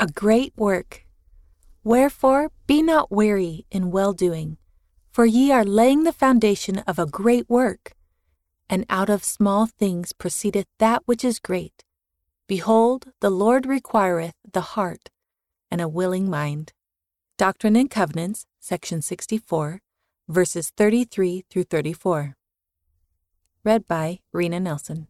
a great work. Wherefore, be not weary in well doing, for ye are laying the foundation of a great work. And out of small things proceedeth that which is great. Behold, the Lord requireth the heart and a willing mind. Doctrine and Covenants, section 64, verses 33 through 34. Read by Rena Nelson.